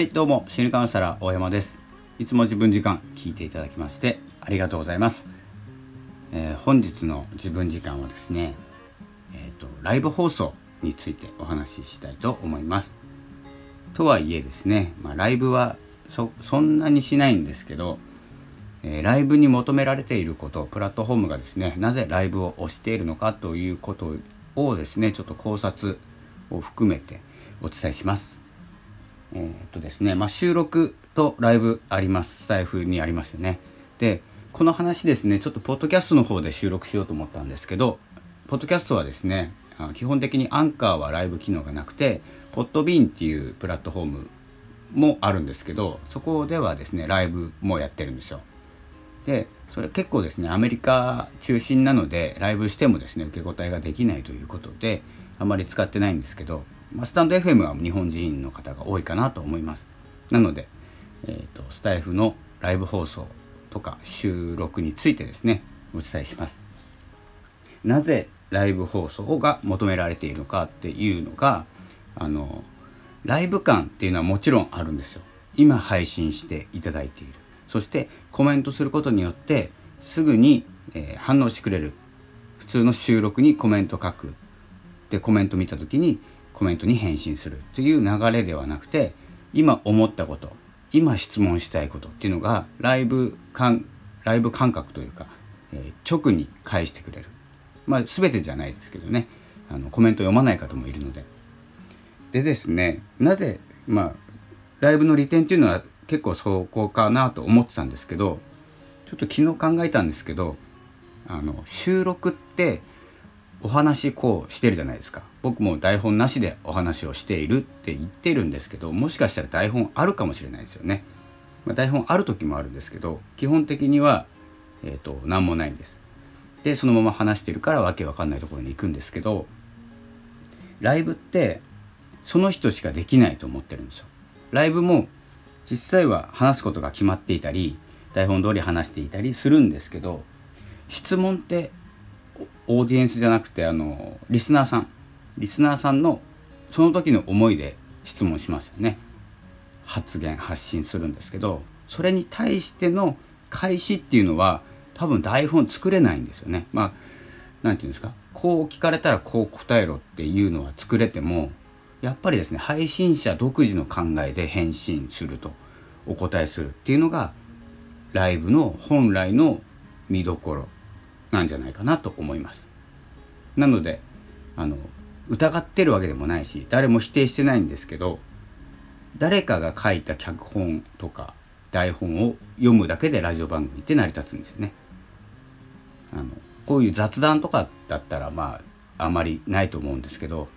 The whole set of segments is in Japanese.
はいどうも心理カウンセラー大山です。いつも自分時間聞いていただきましてありがとうございます、えー、本日の自分時間はですねえっ、ー、とライブ放送についてお話ししたいと思います。とはいえですね、まあ、ライブはそんなにしないんですけど、えー、ライブに求められていることプラットフォームがですねなぜライブを推しているのかということをですねちょっと考察を含めてお伝えします。えー、っとですね、まあ、収録とライブありますスタイフにありますよね。でこの話ですねちょっとポッドキャストの方で収録しようと思ったんですけどポッドキャストはですね基本的にアンカーはライブ機能がなくてポッドビーンっていうプラットフォームもあるんですけどそこではですねライブもやってるんですよ。でそれ結構ですねアメリカ中心なのでライブしてもですね受け答えができないということであまり使ってないんですけどまあ、スタンド FM は日本人の方が多いかなと思います。なので、えーと、スタイフのライブ放送とか収録についてですねお伝えします。なぜライブ放送が求められているのかっていうのがあのライブ感っていうのはもちろんあるんですよ。今配信していただいている。そしてコメントすることによってすぐに、えー、反応してくれる。普通の収録にコメント書く。でコメント見た時にコメントに返信するという流れではなくて今思ったこと今質問したいことっていうのがライブ感ライブ感覚というか、えー、直に返してくれる。まあ全てじゃないですけどね。あのコメント読まない方もいるので。でですねなぜまあライブの利点っていうのは結構そこかなと思ってたんですけどちょっと昨日考えたんですけどあの収録ってお話こうしてるじゃないですか。僕も台本なしでお話をしているって言ってるんですけどもしかしたら台本あるかもしれないですよね、まあ、台本ある時もあるんですけど基本的には、えーと、何もないんです。でそのまま話してるからわけわかんないところに行くんですけどライブってその人しかできないと思ってるんですよ。ライブも実際は話すことが決まっていたり台本通り話していたりするんですけど質問ってオーディエンスじゃなくてあのリスナーさんリスナーさんのその時の思いで質問しますよね。発言発信するんですけどそれに対しての開始っていうのは多分台本作れないんですよね。まあ何て言うんですか？こう聞かれたらこう答えろっていうのは作れてもやっぱりですね配信者独自の考えで返信するとお答えするっていうのがライブの本来の見どころなんじゃないかなと思います。なのであの疑ってるわけでもないし誰も否定してないんですけど誰かが書いた脚本とか台本を読むだけでラジオ番組って成り立つんですよね。あのこういう雑談とかだったらまああまりないと思うんですけど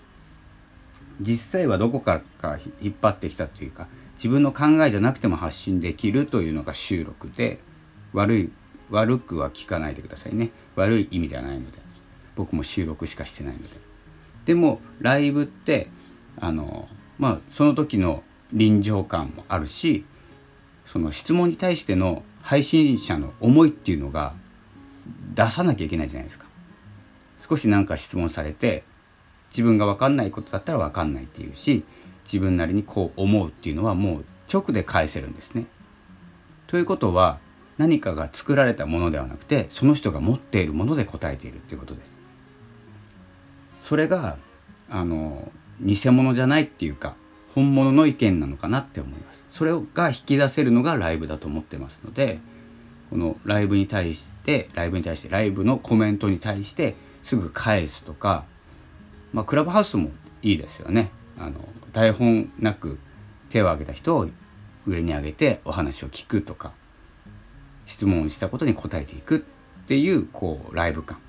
実際はどこからか引っ張ってきたというか自分の考えじゃなくても発信できるというのが収録で悪い悪くは聞かないでくださいね悪い意味ではないので僕も収録しかしてないのででもライブってあのまあその時の臨場感もあるしその質問に対しての配信者の思いっていうのが出さなきゃいけないじゃないですか少しなんか質問されて自分が分かんないことだったら分かんないっていうし自分なりにこう思うっていうのはもう直で返せるんですね。ということは何かが作られたものではなくてその人が持っているもので答えているっていうことです。それがあの偽物じゃないっていうか本物の意見なのかなって思います。それが引き出せるのがライブだと思ってますのでこのライブに対してライブに対してライブのコメントに対してすぐ返すとかまあクラブハウスもいいですよね。あの台本なく手を挙げた人を上に上げてお話を聞くとか質問したことに答えていくっていうこうライブ感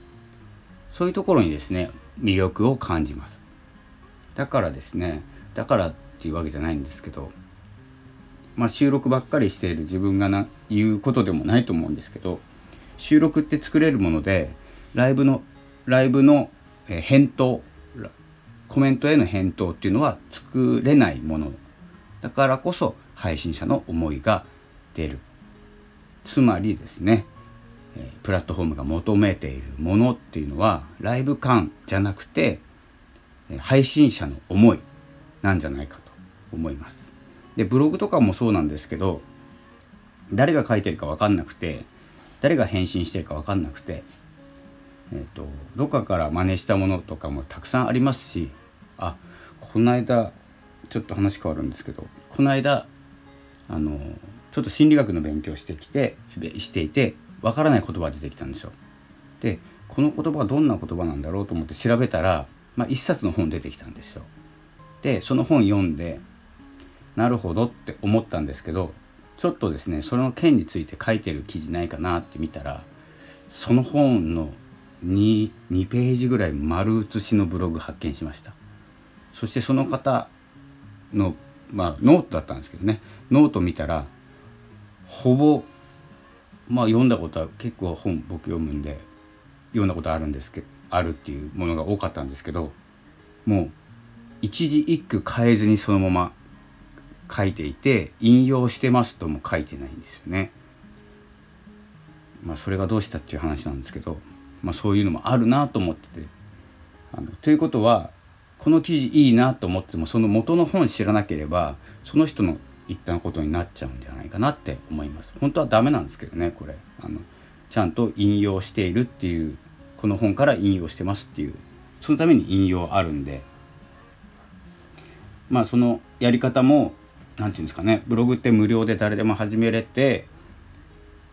そういうところにですね魅力を感じます。だからですねだからっていうわけじゃないんですけどまあ収録ばっかりしている自分がな言うことでもないと思うんですけど収録って作れるものでライブのライブの返答コメントへの返答っていうのは作れないもの。だからこそ配信者の思いが出る。つまりですねプラットフォームが求めているものっていうのはライブ感じゃなくて配信者の思いなんじゃないかと思います。でブログとかもそうなんですけど誰が書いてるか分かんなくて誰が返信してるか分かんなくて、えーと、どっかから真似したものとかもたくさんありますしあこの間ちょっと話変わるんですけどこの間あのちょっと心理学の勉強してきてしていて分からない言葉が出てきたんですよ。でこの言葉はどんな言葉なんだろうと思って調べたら、まあ、一冊の本出てきたんですよ。でその本読んでなるほどって思ったんですけどちょっとですねその件について書いてる記事ないかなって見たらその本の 2, 2ページぐらい丸写しのブログ発見しましたそしてその方のまあノートだったんですけどねノート見たらほぼまあ読んだことは結構本僕読むんで読んだことあるんですけどあるっていうものが多かったんですけどもう一字一句変えずにそのまま書いていて引用してますとも書いてないんですよね。まあそれがどうしたっていう話なんですけど、まあ、そういうのもあるなと思っててあのということはこの記事いいなと思ってもその元の本知らなければその人の言ったことになっちゃうんじゃないかなって思います。本当はダメなんですけどねこれあのちゃんと引用しているっていうこの本から引用してますっていうそのために引用あるんでまあそのやり方も何て言うんですかねブログって無料で誰でも始めれて、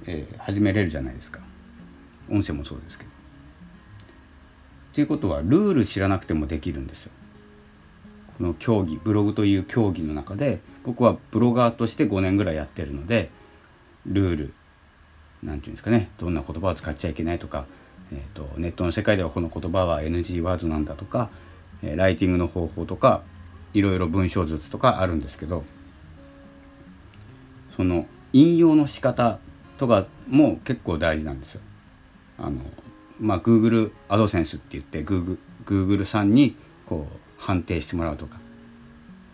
えー、始めれるじゃないですか音声もそうですけど。ということはルール知らなくてもできるんですよ。この競技ブログという競技の中で僕はブロガーとして5年ぐらいやってるのでルール何て言うんですかねどんな言葉を使っちゃいけないとか、えーと、ネットの世界ではこの言葉は NG ワードなんだとか、え、ライティングの方法とかいろいろ文章術とかあるんですけどその引用の仕方とかも結構大事なんですよ。あのまあ Google アドセンスって言って Google, Google さんにこう判定してもらうとか、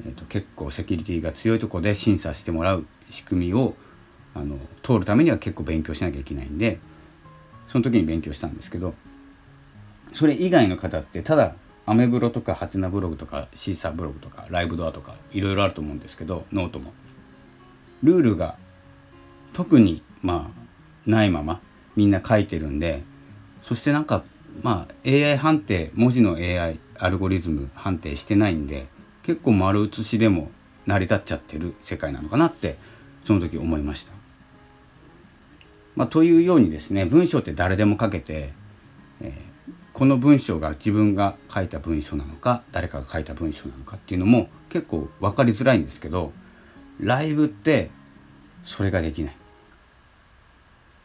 えーと、結構セキュリティが強いとこで審査してもらう仕組みをあの通るためには結構勉強しなきゃいけないんでその時に勉強したんですけどそれ以外の方ってただアメブロとかハテナブログとかシーサーブログとかライブドアとかいろいろあると思うんですけどノートも。ルールが特にまあないままみんな書いてるんでそしてなんかまあ AI 判定文字の AI アルゴリズム判定してないんで結構丸写しでも成り立っちゃってる世界なのかなってその時思いました。まあ、というようにですね文章って誰でも書けて、えー、この文章が自分が書いた文章なのか誰かが書いた文章なのかっていうのも結構分かりづらいんですけどライブってそれができない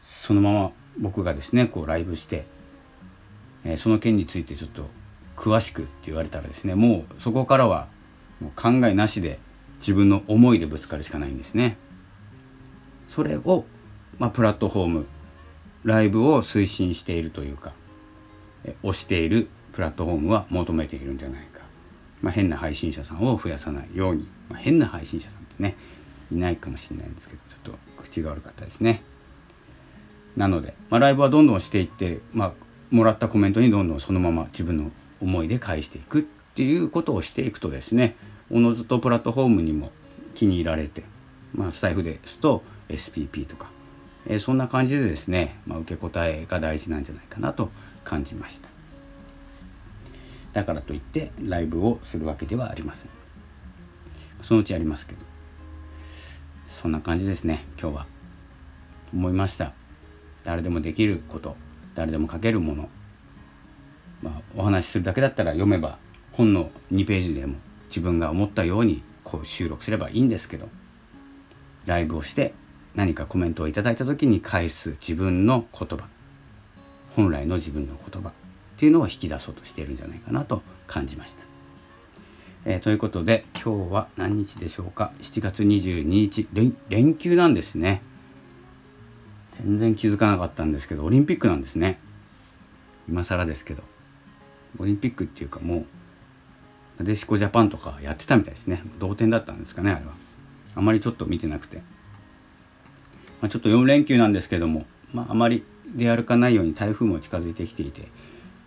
そのまま僕がですねこうライブして、えー、その件についてちょっと詳しくって言われたらですねもうそこからはもう考えなしで自分の思いでぶつかるしかないんですね。それを、まあ、プラットフォームライブを推進しているというか推しているプラットフォームは求めているんじゃないか、まあ、変な配信者さんを増やさないように、まあ、変な配信者さんってねいないかもしれないんですけどちょっと口が悪かったですね。なので、まあ、ライブはどんどんしていって、まあ、もらったコメントにどんどんそのまま自分の思いで返していく。っていうことをしていくとですねおのずとプラットフォームにも気に入られて、まあ、スタイフですと SPP とか、えー、そんな感じでですね、まあ、受け答えが大事なんじゃないかなと感じました。だからといってライブをするわけではありません。そのうちやりますけど。そんな感じですね。今日は思いました。誰でもできること誰でも書けるもの。まあ、お話しするだけだったら読めば本の2ページでも自分が思ったようにこう収録すればいいんですけどライブをして何かコメントをいただいた時に返す自分の言葉本来の自分の言葉っていうのを引き出そうとしているんじゃないかなと感じました。えー、ということで今日は何日でしょうか？7月22日。連休なんですね。全然気づかなかったんですけどオリンピックなんですね。今更ですけど。オリンピックっていうかもうなでしこジャパンとかやってたみたいですね。同点だったんですかねあれは。あまりちょっと見てなくて、まあ、ちょっと4連休なんですけども、まあ、あまり出歩かないように台風も近づいてきていて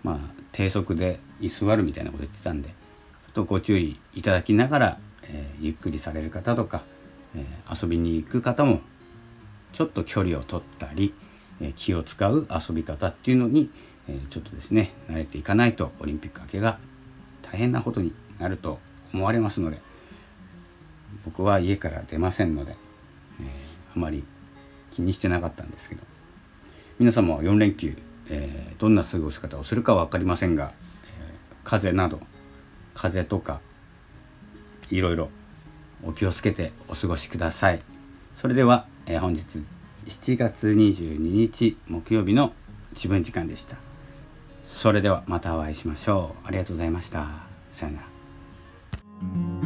まあ低速で居座るみたいなこと言ってたんでちょっとご注意いただきながら、えー、ゆっくりされる方とかえー、遊びに行く方もちょっと距離を取ったり、えー、気を使う遊び方っていうのに、え、ちょっとですね慣れていかないとオリンピック明けが大変なことになると思われますので僕は家から出ませんので、えー、あまり気にしてなかったんですけど皆様は4連休、えー、どんな過ごし方をするかは分かりませんが、えー、風邪など風邪とかいろいろお気をつけてお過ごしください。それでは、えー、本日7月22日木曜日の自分時間でした。それではまたお会いしましょう。ありがとうございました。さよなら。Thank you.